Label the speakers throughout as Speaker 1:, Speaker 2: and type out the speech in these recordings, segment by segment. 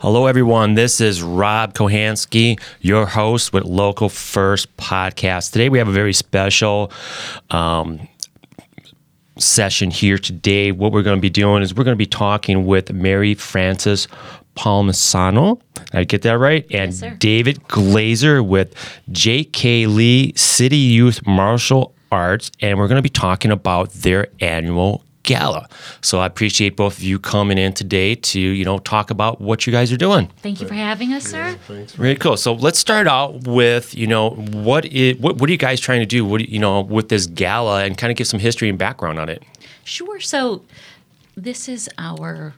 Speaker 1: Hello, everyone. This is Rob Kohansky, your host with Local First Podcast. Today, we have a very special um, session here today. What we're going to be doing is we're going to be talking with Mary Frances Palmisano. I get that right? And
Speaker 2: Yes.
Speaker 1: David Glazer with J.K. Lee City Youth Martial Arts. And we're going to be talking about their annual gala. So I appreciate both of you coming in today to, you know, talk about what you guys are doing.
Speaker 2: Thank you for having us, sir.
Speaker 3: Thanks.
Speaker 1: Very cool. So let's start out with you know what is what, what are you guys trying to do? What you you know with this gala and kind of give some history and background on it.
Speaker 2: Sure. So, this is our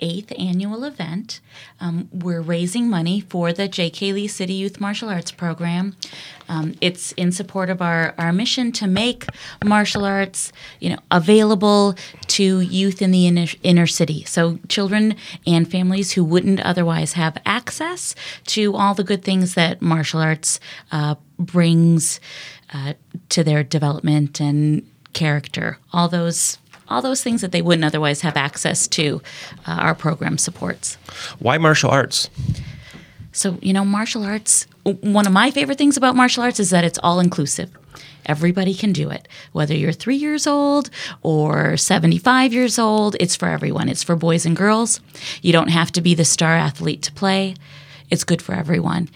Speaker 2: eighth annual event. Um, we're raising money for the J.K. Lee City Youth Martial Arts Program. Um, it's in support of our, our mission to make martial arts, you know, available to youth in the inner, inner city. So children and families who wouldn't otherwise have access to all the good things that martial arts uh, brings uh, to their development and character. All those all those things that they wouldn't otherwise have access to, uh, our program supports.
Speaker 1: Why martial arts?
Speaker 2: So, you know, martial arts, one of my favorite things about martial arts is that it's all inclusive. Everybody can do it. Whether you're three years old or 75 years old, it's for everyone. It's for boys and girls. You don't have to be the star athlete to play. It's good for everyone.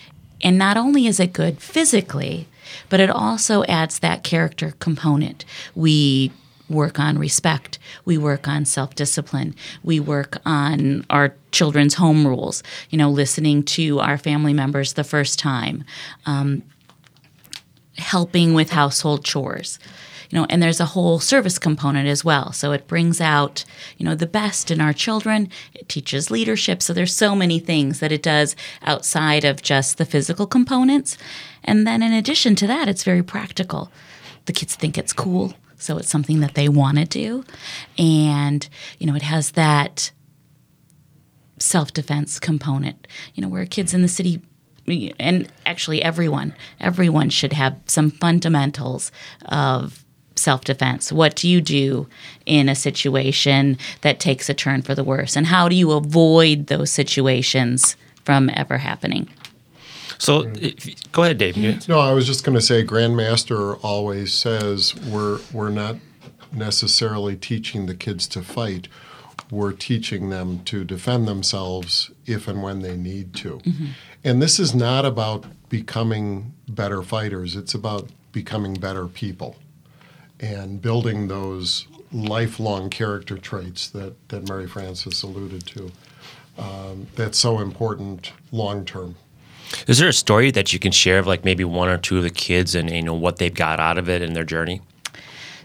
Speaker 2: And not only is it good physically, but it also adds that character component. We work on respect. We work on self discipline. We work on our children's home rules, you know, listening to our family members the first time, um, helping with household chores. You know, and there's a whole service component as well. So it brings out, you know, the best in our children. It teaches leadership. So there's so many things that it does outside of just the physical components. And then in addition to that, it's very practical. The kids think it's cool, so it's something that they want to do. And, you know, it has that self defense component, you know, where kids in the city and actually everyone, everyone should have some fundamentals of self defense. What do you do in a situation that takes a turn for the worse? And how do you avoid those situations from ever happening?
Speaker 1: So go ahead, Dave.
Speaker 3: No, I was just going to say, Grandmaster always says we're we're not necessarily teaching the kids to fight. We're teaching them to defend themselves if and when they need to. And this is not about becoming better fighters. It's about becoming better people and building those lifelong character traits that, that Mary Frances alluded to. Um, that's so important long term.
Speaker 1: Is there a story that you can share of like maybe one or two of the kids and you know what they've got out of it in their journey?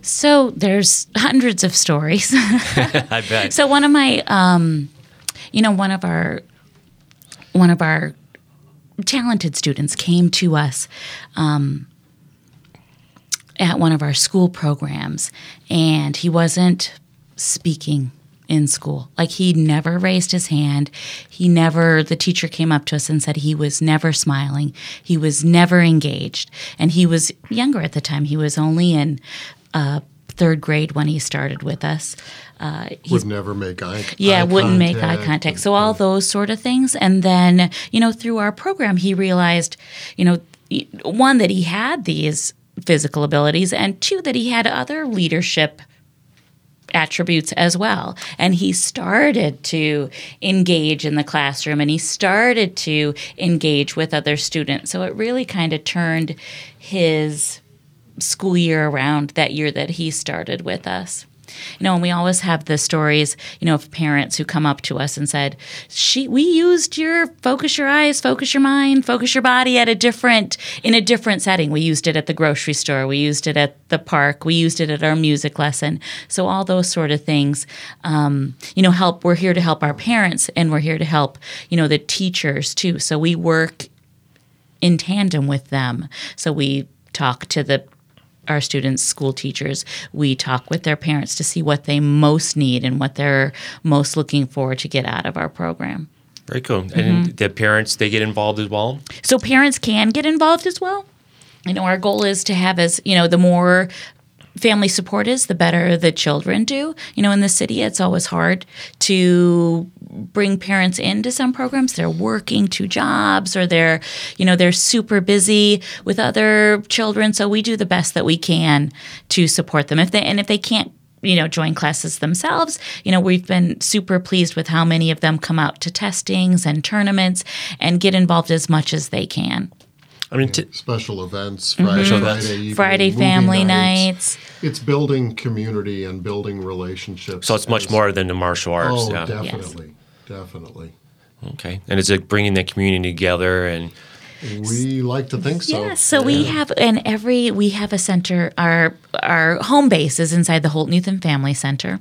Speaker 2: So there's hundreds of stories.
Speaker 1: I bet.
Speaker 2: So one of my, um, you know, one of our, one of our talented students came to us um, at one of our school programs, and he wasn't speaking in school. Like he never raised his hand. He never. The teacher came up to us and said he was never smiling. He was never engaged, and he was younger at the time. He was only in. Uh, Third grade when he started with us. Uh, he's
Speaker 3: Would never make eye
Speaker 2: yeah,
Speaker 3: eye
Speaker 2: wouldn't make eye
Speaker 3: contact.
Speaker 2: So all those sort of things, and then you know through our program, he realized, you know, one that he had these physical abilities, and two that he had other leadership attributes as well. And he started to engage in the classroom, and he started to engage with other students. So it really kind of turned his school year around that year that he started with us. You know, and we always have the stories, you know, of parents who come up to us and said, "She, we used your focus your eyes, focus your mind, focus your body at a different in a different setting. We used it at the grocery store, we used it at the park, we used it at our music lesson. So all those sort of things, um, you know, help. We're here to help our parents, and we're here to help, you know, the teachers too. So we work in tandem with them. So we talk to the our students, school teachers, we talk with their parents to see what they most need and what they're most looking for to get out of our program.
Speaker 1: Very cool.
Speaker 2: Mm-hmm.
Speaker 1: And the parents they get involved as well.
Speaker 2: So parents can get involved as well. You know, our goal is to have as, you know, the more family support is, the better the children do. You know, in the city, it's always hard to bring parents into some programs. They're working two jobs or they're, you know, they're super busy with other children. So we do the best that we can to support them. If they and if they can't you know join classes themselves you know we've been super pleased with how many of them come out to testings and tournaments and get involved as much as they can
Speaker 1: I mean, t-
Speaker 3: special events, mm-hmm. Friday, Friday, evening,
Speaker 2: Friday family nights.
Speaker 3: It's building community and building relationships.
Speaker 1: so it's much
Speaker 3: as-
Speaker 1: more than the martial arts.
Speaker 3: Oh,
Speaker 1: yeah.
Speaker 3: definitely, definitely.
Speaker 1: Okay. And it's it bringing the community together and
Speaker 3: We like to think so.
Speaker 2: Yeah, so we have and every we have a center. Our our home base is inside the Holton Youth Family Center,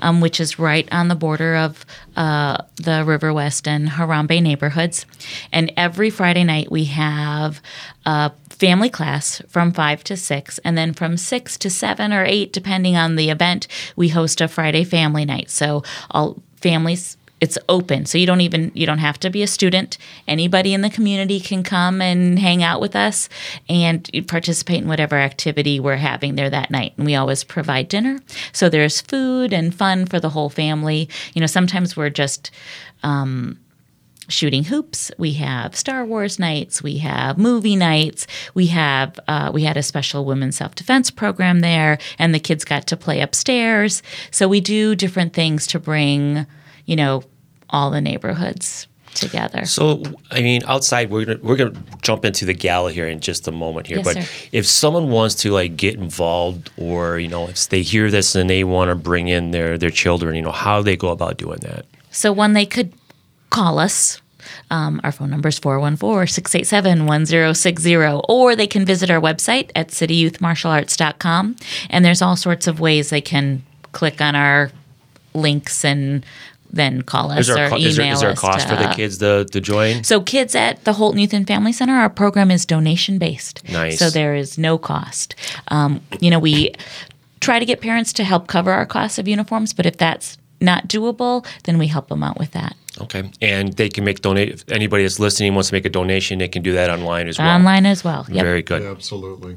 Speaker 2: um, which is right on the border of uh, the Riverwest and Harambee neighborhoods. And every Friday night we have a family class from five to six, and then from six to seven or eight, depending on the event, we host a Friday family night. So all families it's open so you don't even you don't have to be a student anybody in the community can come and hang out with us and participate in whatever activity we're having there that night and we always provide dinner so there's food and fun for the whole family you know sometimes we're just um, shooting hoops. We have Star Wars nights. We have movie nights. We have uh, we had a special women's self defense program there, and the kids got to play upstairs. So we do different things to bring, you know, all the neighborhoods together.
Speaker 1: So, I mean, outside, we're gonna, we're gonna jump into the gala here in just a moment here.
Speaker 2: Yes,
Speaker 1: but
Speaker 2: sir.
Speaker 1: if someone wants to like get involved, or you know, if they hear this and they want to bring in their their children, you know, how they go about doing that?
Speaker 2: So one, they could call us. Um, our phone number is 414-687-1060 or they can visit our website at cityyouthmartialarts.com and there's all sorts of ways they can click on our links and then call us
Speaker 1: Is there,
Speaker 2: or
Speaker 1: a, co-
Speaker 2: email
Speaker 1: is there, is there a
Speaker 2: us
Speaker 1: cost for the kids to, to join?
Speaker 2: so kids at the Holton Youth Family Center, our program is donation based.
Speaker 1: Nice.
Speaker 2: So there is no cost. Um, you know, we try to get parents to help cover our costs of uniforms, but if that's not doable, then we help them out with that.
Speaker 1: Okay, and they can make donate. If anybody that's listening wants to make a donation, they can do that online as well.
Speaker 2: Online as well. Yep.
Speaker 1: Very good.
Speaker 3: Absolutely.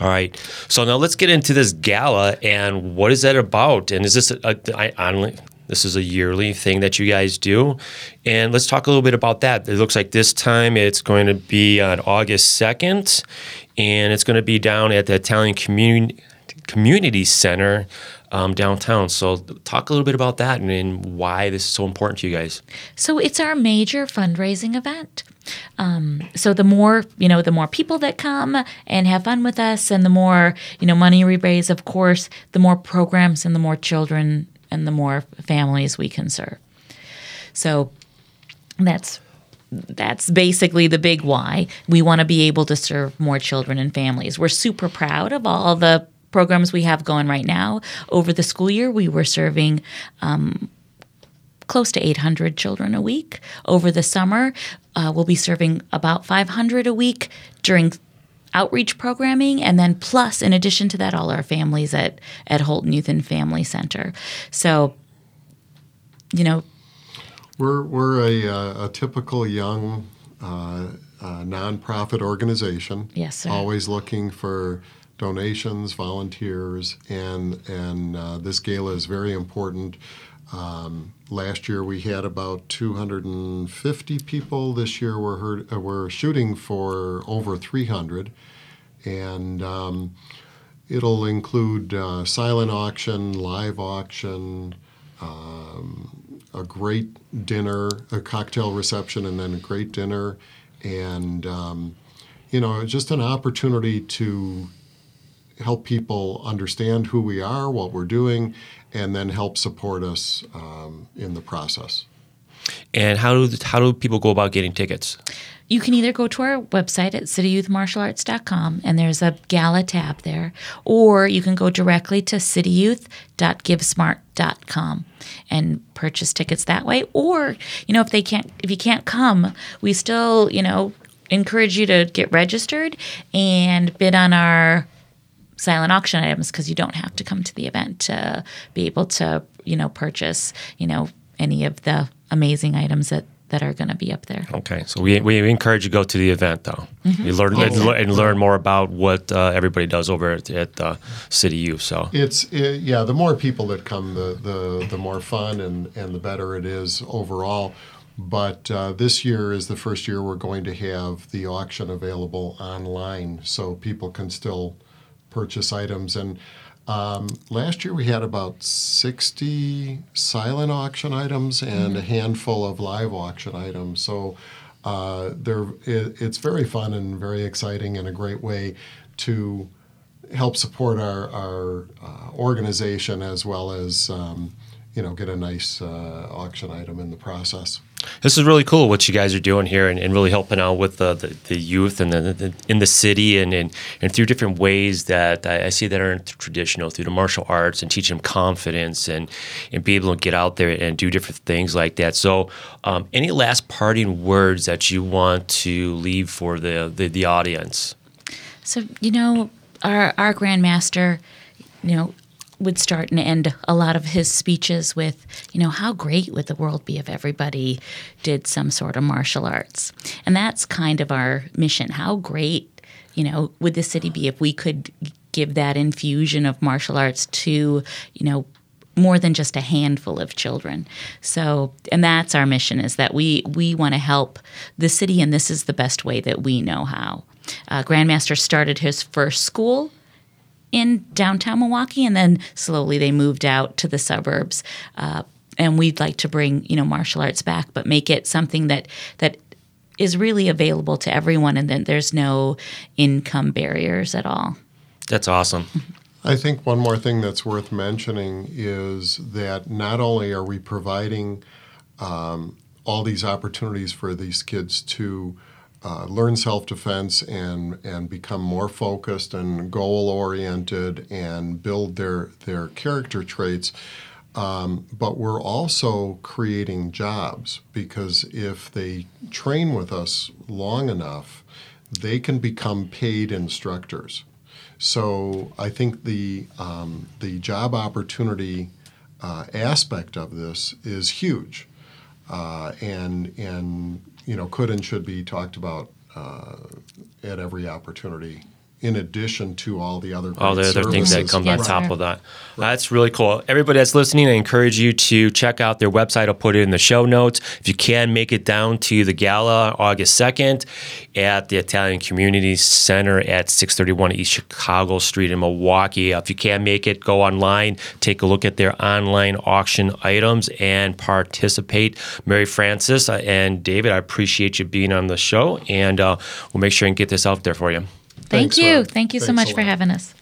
Speaker 1: All right. So now let's get into this gala and what is that about? And is this a, a I, I, this is a yearly thing that you guys do? And let's talk a little bit about that. It looks like this time it's going to be on August second, and it's going to be down at the Italian Community Community Center um, downtown. So talk a little bit about that and, and why this is so important to you guys.
Speaker 2: So it's our major fundraising event. Um, so the more you know, the more people that come and have fun with us, and the more you know money we raise. Of course, the more programs and the more children and the more families we can serve. So that's that's basically the big why. We want to be able to serve more children and families. We're super proud of all the programs we have going right now. Over the school year, we were serving um, close to 800 children a week. Over the summer, uh, we'll be serving about 500 a week during outreach programming, and then plus, in addition to that, all our families at at Holton Youth and Family Center. So, you know,
Speaker 3: We're we're a, uh, a typical young uh, uh, nonprofit organization.
Speaker 2: Yes, sir.
Speaker 3: Always looking for donations, volunteers, and and uh, this gala is very important. Um, last year we had about 250 people. This year we're heard, uh, we're shooting for over 300, and um, it'll include uh, silent auction, live auction, um, a great dinner, a cocktail reception, and then a great dinner, and um, you know, just an opportunity to help people understand who we are, what we're doing, and then help support us um, in the process.
Speaker 1: And how do how do people go about getting tickets?
Speaker 2: You can either go to our website at cityyouthmartialarts.com and there's a gala tab there, or you can go directly to cityyouth.givesmart.com and purchase tickets that way. Or, you know, if they can't if you can't come, we still, you know, encourage you to get registered and bid on our silent auction items because you don't have to come to the event to be able to, you know, purchase, you know, any of the amazing items that that are going to be up there.
Speaker 1: Okay, so we, we encourage you to go to the event though. You learn and,
Speaker 3: Oh.
Speaker 1: lear- and learn more about what uh, everybody does over at, at uh, City U. So
Speaker 3: It's it, yeah. The more people that come, the the the more fun and and the better it is overall. But uh, this year is the first year we're going to have the auction available online, so people can still purchase items. And um, last year we had about sixty silent auction items and a handful of live auction items. So. Uh, they're, it, it's very fun and very exciting and a great way to help support our, our uh, organization as well as um, you know get a nice uh, auction item in the process.
Speaker 1: this is really cool what you guys are doing here and, and really helping out with the, the, the youth and the, the, in the city and, and, and through different ways that I, I see that aren't traditional through the martial arts and teach them confidence and, and be able to get out there and do different things like that. So, um, any last parting words that you want to leave for the, the, the audience?
Speaker 2: So, you know, our, our Grandmaster, you know, would start and end a lot of his speeches with, you know, how great would the world be if everybody did some sort of martial arts? And that's kind of our mission. How great, you know, would the city be if we could give that infusion of martial arts to, you know, more than just a handful of children. So, and that's our mission is that we we want to help the city, and this is the best way that we know how. Uh, Grandmaster started his first school in downtown Milwaukee, and then slowly they moved out to the suburbs. Uh, and we'd like to bring you know martial arts back, but make it something that that is really available to everyone, and then there's no income barriers at all.
Speaker 1: That's awesome.
Speaker 3: I think one more thing that's worth mentioning is that not only are we providing um, all these opportunities for these kids to uh, learn self-defense and and become more focused and goal-oriented and build their their character traits, um, but we're also creating jobs because if they train with us long enough, they can become paid instructors. So I think the um, the job opportunity uh, aspect of this is huge, uh, and and you know could and should be talked about uh, at every opportunity. In addition to all the other
Speaker 1: all the other things that
Speaker 3: services.
Speaker 1: come on top
Speaker 2: sir.
Speaker 1: of that. That's really cool. Everybody that's listening, I encourage you to check out their website. I'll put it in the show notes. If you can make it down to the gala August 2nd at the Italian Community Center at 631 East Chicago Street in Milwaukee. If you can make it, go online, take a look at their online auction items and participate. Mary Frances uh, and David, I appreciate you being on the show, and uh, we'll make sure and get this out there for you.
Speaker 2: Thank
Speaker 3: Thanks,
Speaker 2: you.
Speaker 3: Rob.
Speaker 2: Thank you so
Speaker 3: Thanks
Speaker 2: much for having us.